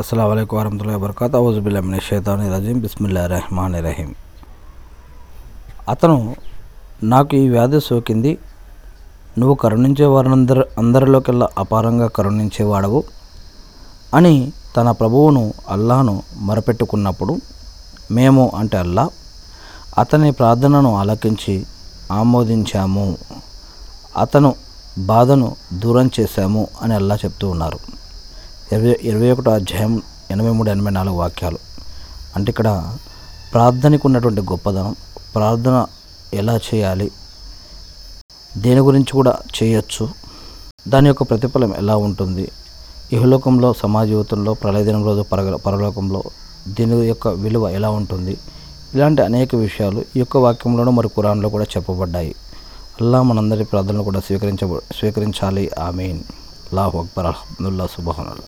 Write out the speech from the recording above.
అస్సలం అయికం వరహతుల్లా వబర్కాత్ ఔజుబిల్లామిన షైతాని రజీం బిస్మిల్లా రెహమాన్ రహీం అతను నాకు ఈ వ్యాధి సోకింది. నువ్వు కరుణించే వారందరి అందరిలోకెల్లా అపారంగా కరుణించేవాడవు అని తన ప్రభువును అల్లాను మరపెట్టుకున్నప్పుడు మేము అంటే అల్లా అతని ప్రార్థనను ఆలకించి ఆమోదించాము. అతను బాధను దూరం చేశాము అని అల్లా చెప్తూ ఉన్నారు. ఇరవై ఇరవై ఒకటో అధ్యాయం ఎనభై మూడు ఎనభై నాలుగు వాక్యాలు. అంటే ఇక్కడ ప్రార్థనకు ఉన్నటువంటి గొప్పదనం ప్రార్థన ఎలా చేయాలి దేని గురించి కూడా చేయొచ్చు దాని యొక్క ప్రతిఫలం ఎలా ఉంటుంది ఇహలోకంలో సమాజ జీవితంలో ప్రళయదినం రోజు పరగ పరలోకంలో దీని యొక్క విలువ ఎలా ఉంటుంది ఇలాంటి అనేక విషయాలు ఈ యొక్క వాక్యంలోనూ మరి కురాన్లో కూడా చెప్పబడ్డాయి. అల్లా మనందరి ప్రార్థనలు కూడా స్వీకరించ స్వీకరించాలి. ఆమీన్. అల్లాహు అక్బర్. అహ్మదుల్లా సుబహనుల్లా.